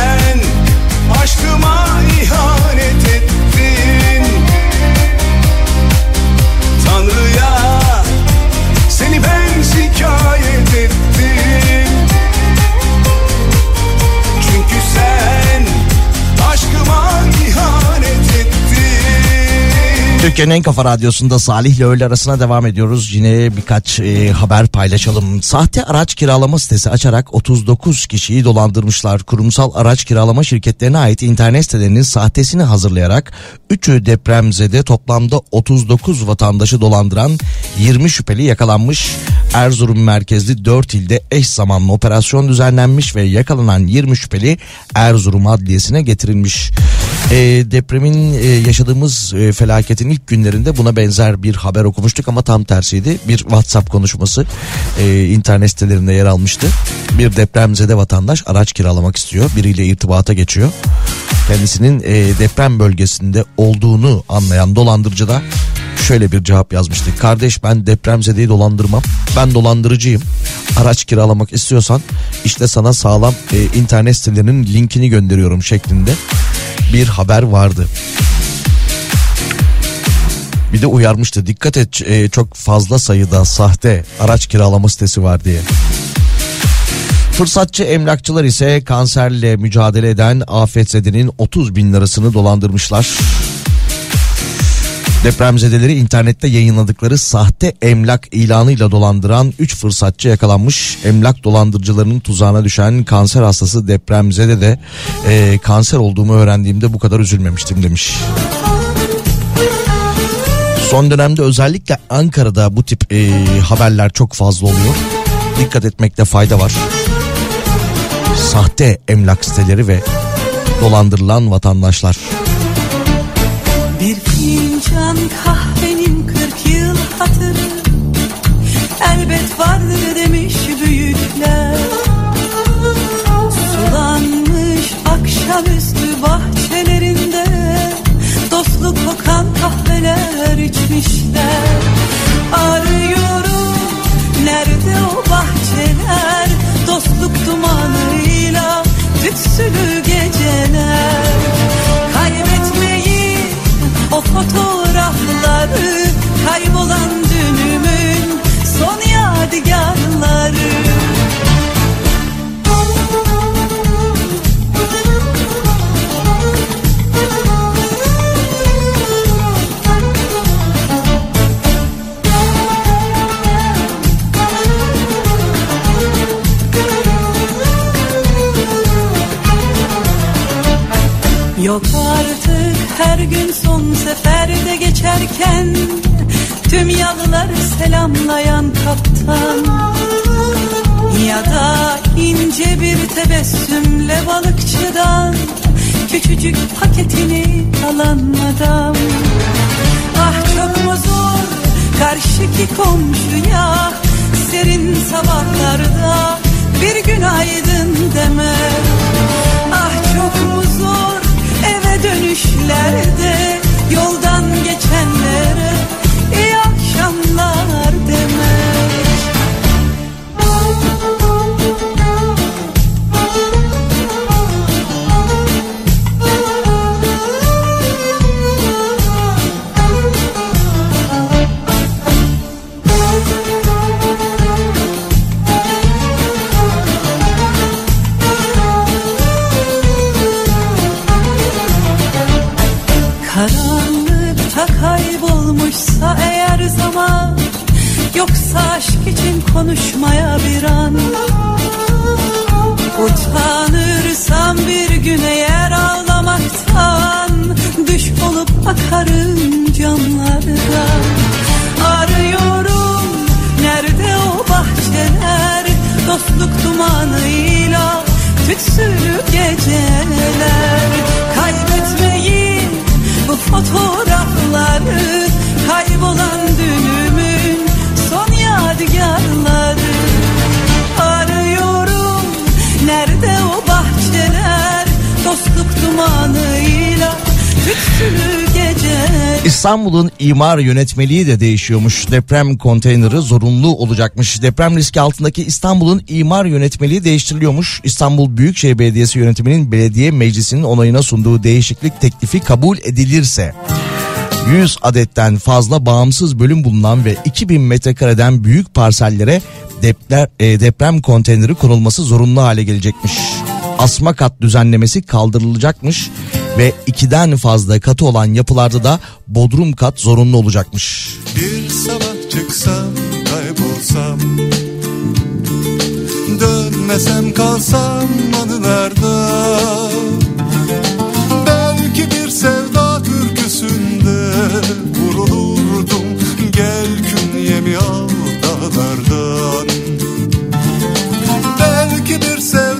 Türkiye'nin en kafa radyosunda Salih ile öğle arasına devam ediyoruz. Yine birkaç e, haber paylaşalım. Sahte araç kiralama sitesi açarak 39 kişiyi dolandırmışlar. Kurumsal araç kiralama şirketlerine ait internet sitelerinin sahtesini hazırlayarak 3'ü depremzede toplamda 39 vatandaşı dolandıran 20 şüpheli yakalanmış. Erzurum merkezli 4 ilde eş zamanlı operasyon düzenlenmiş ve yakalanan 20 şüpheli Erzurum Adliyesi'ne getirilmiş. E, depremin e, yaşadığımız e, felaketin ilk günlerinde buna benzer bir haber okumuştuk ama tam tersiydi. Bir WhatsApp konuşması e, internet sitelerinde yer almıştı. Bir depremzede vatandaş araç kiralamak istiyor. Biriyle irtibata geçiyor. Kendisinin e, deprem bölgesinde olduğunu anlayan dolandırıcı da şöyle bir cevap yazmıştı. Kardeş ben depremzedeyi dolandırmam. Ben dolandırıcıyım. Araç kiralamak istiyorsan işte sana sağlam e, internet sitelerinin linkini gönderiyorum şeklinde bir haber vardı. Bir de uyarmıştı dikkat et e, çok fazla sayıda sahte araç kiralama sitesi var diye. Fırsatçı emlakçılar ise kanserle mücadele eden afetzedenin 30 bin lirasını dolandırmışlar. Depremzedeleri internette yayınladıkları sahte emlak ilanıyla dolandıran 3 fırsatçı yakalanmış. Emlak dolandırıcılarının tuzağına düşen kanser hastası depremzede de e, kanser olduğumu öğrendiğimde bu kadar üzülmemiştim demiş. Son dönemde özellikle Ankara'da bu tip e, haberler çok fazla oluyor. Dikkat etmekte fayda var. Sahte emlak siteleri ve dolandırılan vatandaşlar. Bir fincan kahvenin kırk yıl hatırı Elbet vardır demiş büyükler. Sulanmış akşamüstü bahçelerinde Dostluk kokan kahveler içmişler. Arıyorum nerede o bahçeler? Dostluk dumanıyla tütsülü gün son seferde geçerken Tüm yalıları selamlayan kaptan. Ya da ince bir tebessümle balıkçıdan Küçücük paketini alan adam. Ah çok mu zor karşıki komşuya Serin sabahlarda bir günaydın demek Ah çok mu zor eve dönüşlerde konuşmaya bir an. Utanırsam bir gün eğer ağlamaktan Düş olup akarım camlardan Arıyorum nerede o bahçeler? Dostluk dumanıyla tütsülü geceler. Kaybetmeyin bu fotoğrafları. Kaybolan son yadigarları Arıyorum nerede o bahçeler Dostluk dumanıyla tütsülü İstanbul'un imar yönetmeliği de değişiyormuş. Deprem konteyneri zorunlu olacakmış. Deprem riski altındaki İstanbul'un imar yönetmeliği değiştiriliyormuş. İstanbul Büyükşehir Belediyesi yönetiminin belediye meclisinin onayına sunduğu değişiklik teklifi kabul edilirse 100 adetten fazla bağımsız bölüm bulunan ve 2000 metrekareden büyük parsellere depler, e, deprem konteyneri kurulması zorunlu hale gelecekmiş. Asma kat düzenlemesi kaldırılacakmış. Ve ikiden fazla katı olan yapılarda da bodrum kat zorunlu olacakmış. Bir sabah çıksam kaybolsam Dönmesem kalsam anılarda Belki bir sevda Vurulurdum. Gel künyemi al dağlardan. Belki bir sevda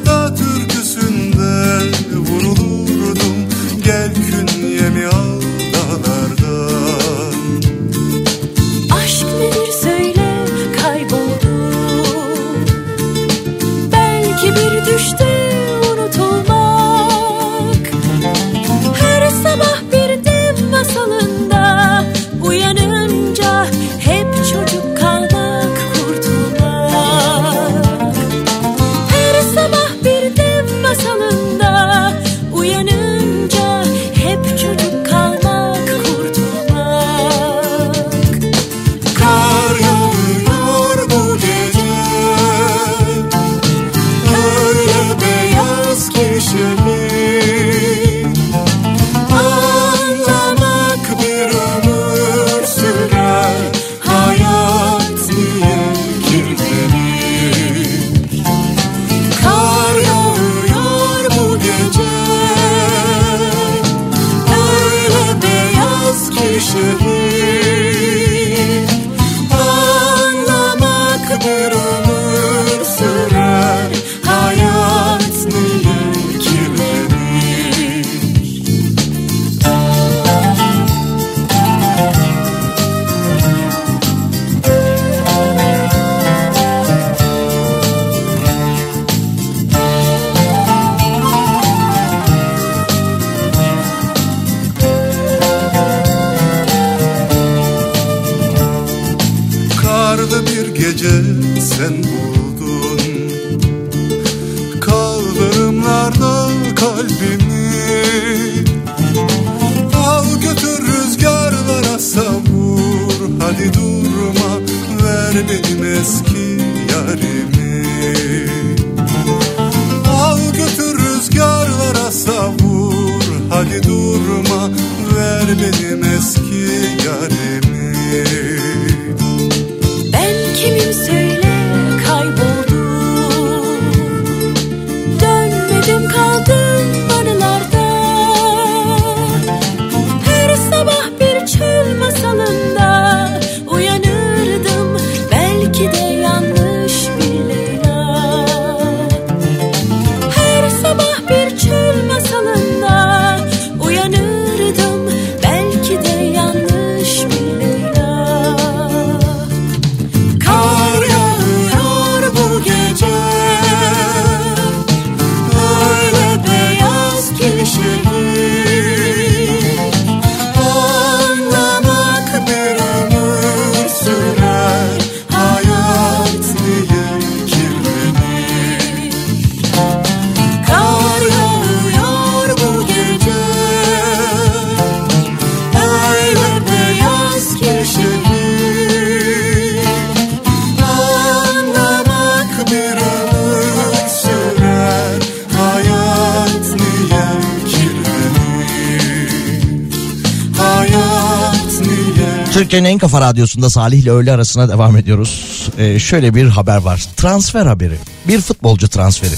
Türkiye'nin en kafa radyosunda Salih ile öğle arasına devam ediyoruz. Ee, şöyle bir haber var. Transfer haberi. Bir futbolcu transferi.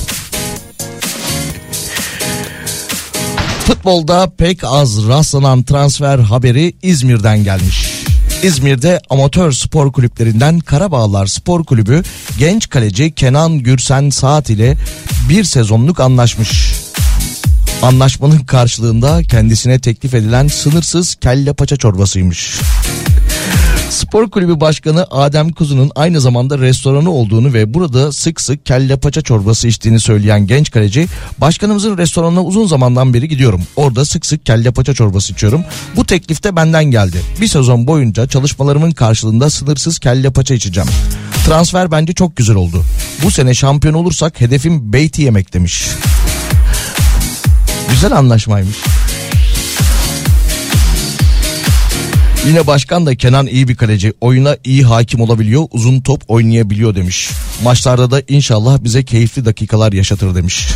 Futbolda pek az rastlanan transfer haberi İzmir'den gelmiş. İzmir'de amatör spor kulüplerinden Karabağlar Spor Kulübü genç kaleci Kenan Gürsen Saat ile bir sezonluk anlaşmış. Anlaşmanın karşılığında kendisine teklif edilen sınırsız kelle paça çorbasıymış. Spor kulübü başkanı Adem Kuzu'nun aynı zamanda restoranı olduğunu ve burada sık sık kelle paça çorbası içtiğini söyleyen genç kaleci, başkanımızın restoranına uzun zamandan beri gidiyorum. Orada sık sık kelle paça çorbası içiyorum. Bu teklif de benden geldi. Bir sezon boyunca çalışmalarımın karşılığında sınırsız kelle paça içeceğim. Transfer bence çok güzel oldu. Bu sene şampiyon olursak hedefim beyti yemek demiş. Güzel anlaşmaymış. Yine başkan da Kenan iyi bir kaleci. Oyuna iyi hakim olabiliyor. Uzun top oynayabiliyor demiş. Maçlarda da inşallah bize keyifli dakikalar yaşatır demiş.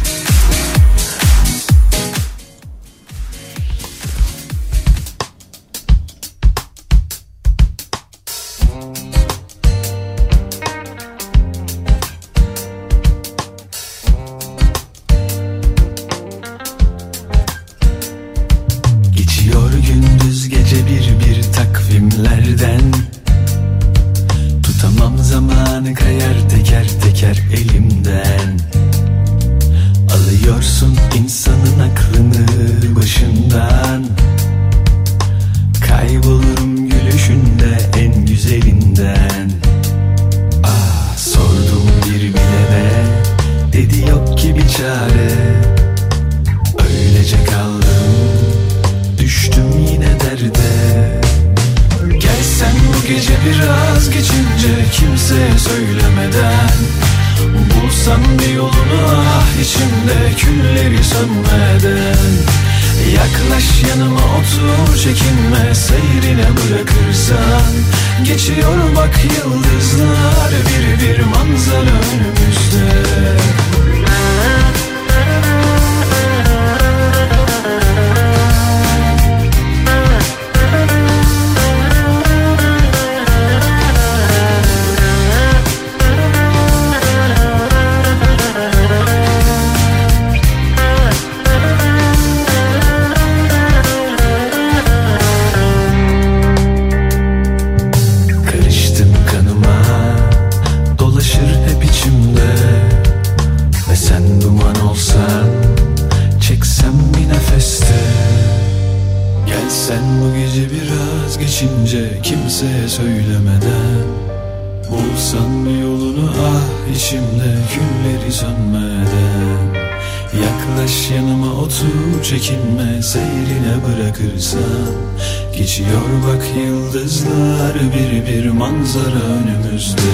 Yıldızlar bir bir manzara önümüzde.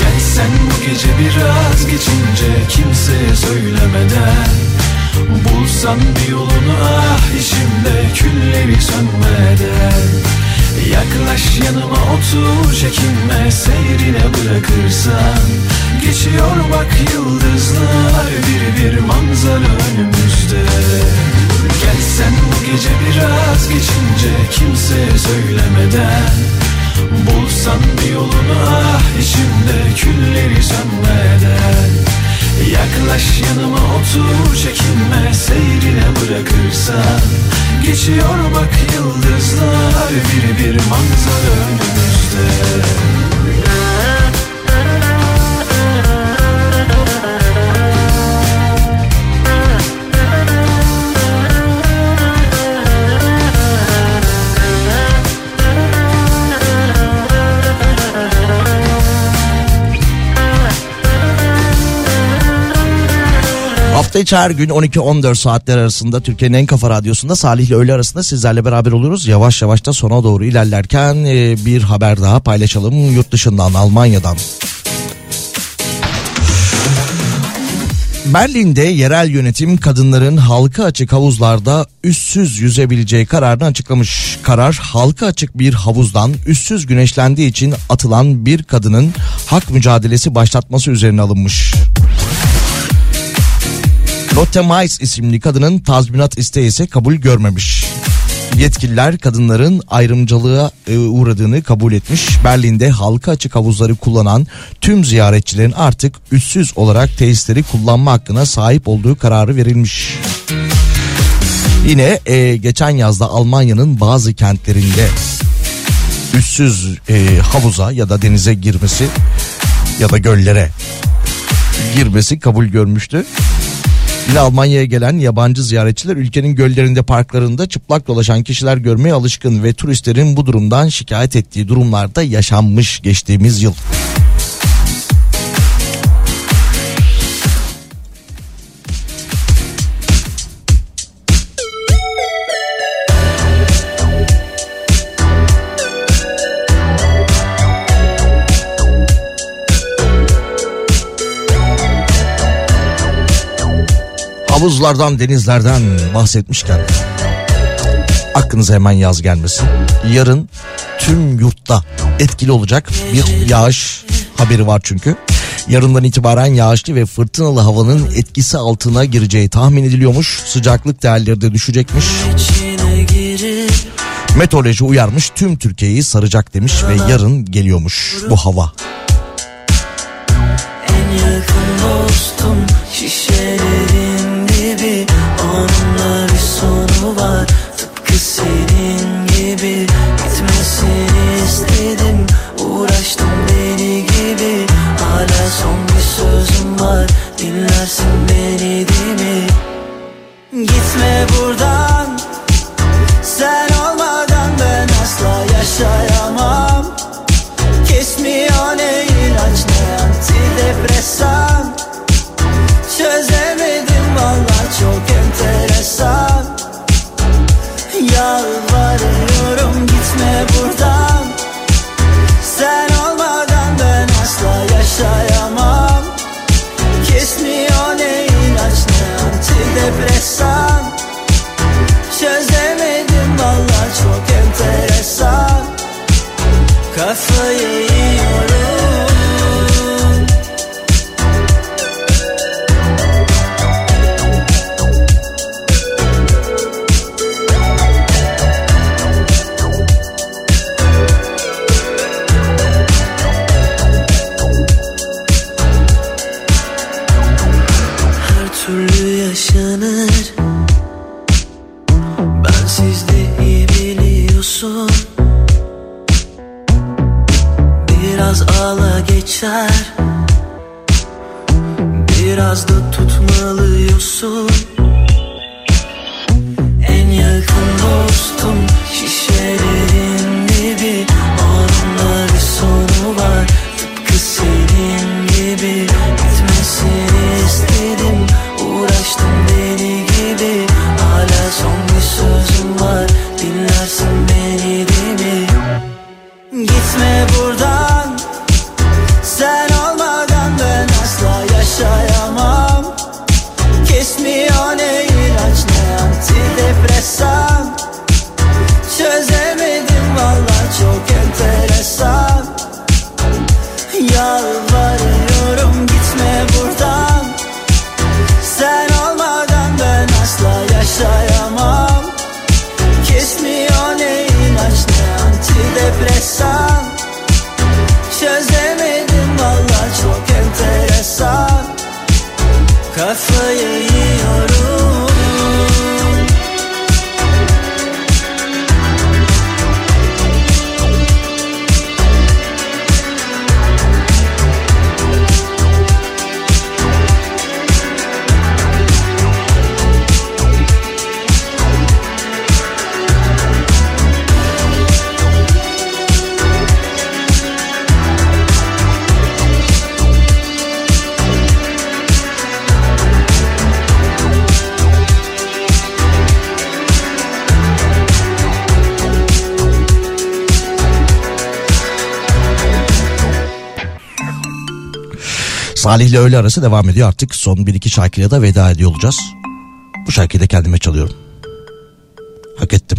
Gelsen bu gece biraz geçince kimseye söylemeden. Bulsan bir yolunu ah içimde külleri sönmeden. Yaklaş yanıma otur çekinme seyrine bırakırsan. Geçiyor bak yıldızlar bir bir manzara önümüzde Gelsen bu gece biraz geçince kimseye söylemeden Bulsan bir yolunu ah içimde külleri sönmeden Yaklaş yanıma otur çekinme seyrine bırakırsan Geçiyor bak yıldızlar bir bir manzara önümüzde Hafta içi her gün 12-14 saatler arasında Türkiye'nin en kafa radyosunda Salih ile öğle arasında sizlerle beraber oluruz. Yavaş yavaş da sona doğru ilerlerken e, bir haber daha paylaşalım yurt dışından Almanya'dan. Berlin'de yerel yönetim kadınların halka açık havuzlarda üstsüz yüzebileceği kararını açıklamış. Karar halka açık bir havuzdan üstsüz güneşlendiği için atılan bir kadının hak mücadelesi başlatması üzerine alınmış. Lotte Mais isimli kadının tazminat isteği ise kabul görmemiş. Yetkililer kadınların ayrımcılığa e, uğradığını kabul etmiş. Berlin'de halka açık havuzları kullanan tüm ziyaretçilerin artık üstsüz olarak tesisleri kullanma hakkına sahip olduğu kararı verilmiş. Yine e, geçen yazda Almanya'nın bazı kentlerinde üstsüz e, havuza ya da denize girmesi ya da göllere girmesi kabul görmüştü. Yine Almanya'ya gelen yabancı ziyaretçiler ülkenin göllerinde parklarında çıplak dolaşan kişiler görmeye alışkın ve turistlerin bu durumdan şikayet ettiği durumlarda yaşanmış geçtiğimiz yıl. Havuzlardan, denizlerden bahsetmişken aklınıza hemen yaz gelmesin. Yarın tüm yurtta etkili olacak bir yağış haberi var çünkü. Yarından itibaren yağışlı ve fırtınalı havanın etkisi altına gireceği tahmin ediliyormuş. Sıcaklık değerleri de düşecekmiş. Meteoroloji uyarmış tüm Türkiye'yi saracak demiş ve yarın geliyormuş bu hava. Salih ile öğle arası devam ediyor artık. Son bir iki şarkıyla da veda ediyor olacağız. Bu şarkıyı da kendime çalıyorum. Hak ettim.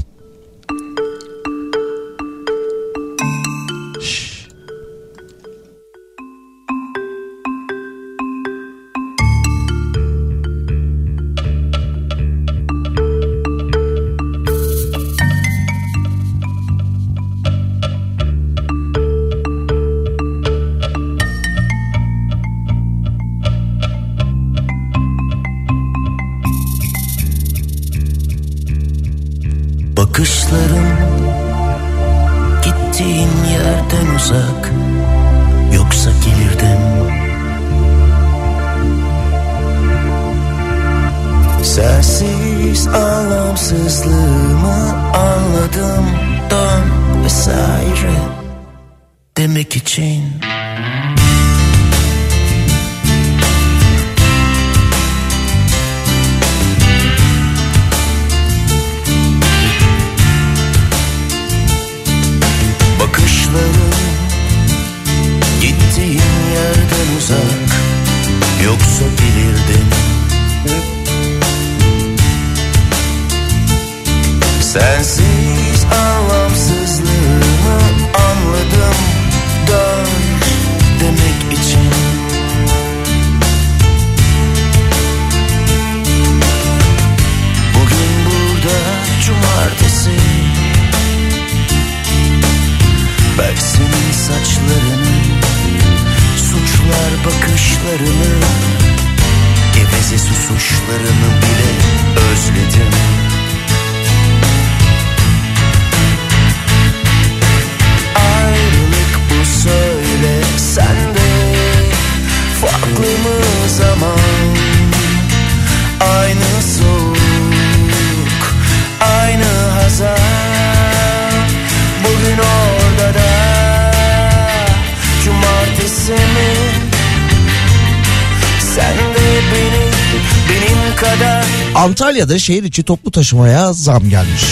Antalya'da şehir içi toplu taşımaya zam gelmiş.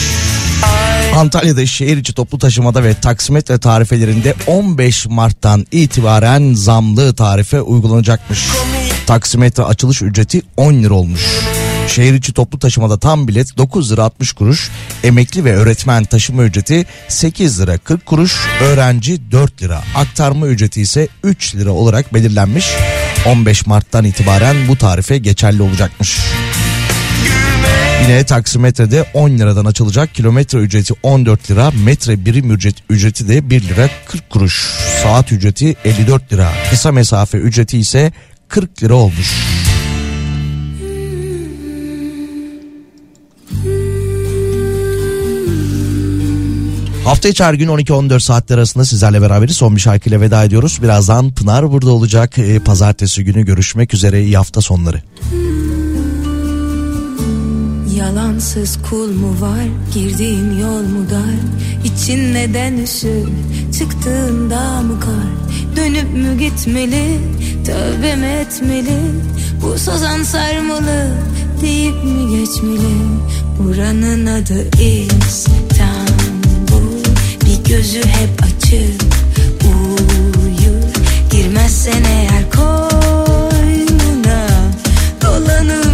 Antalya'da şehir içi toplu taşımada ve taksimetre tarifelerinde 15 Mart'tan itibaren zamlı tarife uygulanacakmış. Taksimetre açılış ücreti 10 lira olmuş. Şehir içi toplu taşımada tam bilet 9 lira 60 kuruş, emekli ve öğretmen taşıma ücreti 8 lira 40 kuruş, öğrenci 4 lira, aktarma ücreti ise 3 lira olarak belirlenmiş. 15 Mart'tan itibaren bu tarife geçerli olacakmış. Yine taksimetrede 10 liradan açılacak kilometre ücreti 14 lira, metre birim ücret, ücreti de 1 lira 40 kuruş. Saat ücreti 54 lira, kısa mesafe ücreti ise 40 lira olmuş. Hafta içi her gün 12-14 saatler arasında sizlerle beraberiz. Son bir şarkıyla veda ediyoruz. Birazdan Pınar burada olacak. Ee, Pazartesi günü görüşmek üzere. İyi hafta sonları. Yalansız kul mu var? Girdiğin yol mu dar? İçin neden üşür? Çıktığında mı kar? Dönüp mü gitmeli? Tövbe mi etmeli? Bu sazan sarmalı deyip mi geçmeli? Buranın adı İstanbul. Bir gözü hep açık. Uyur. Girmezsen eğer koynuna Dolanı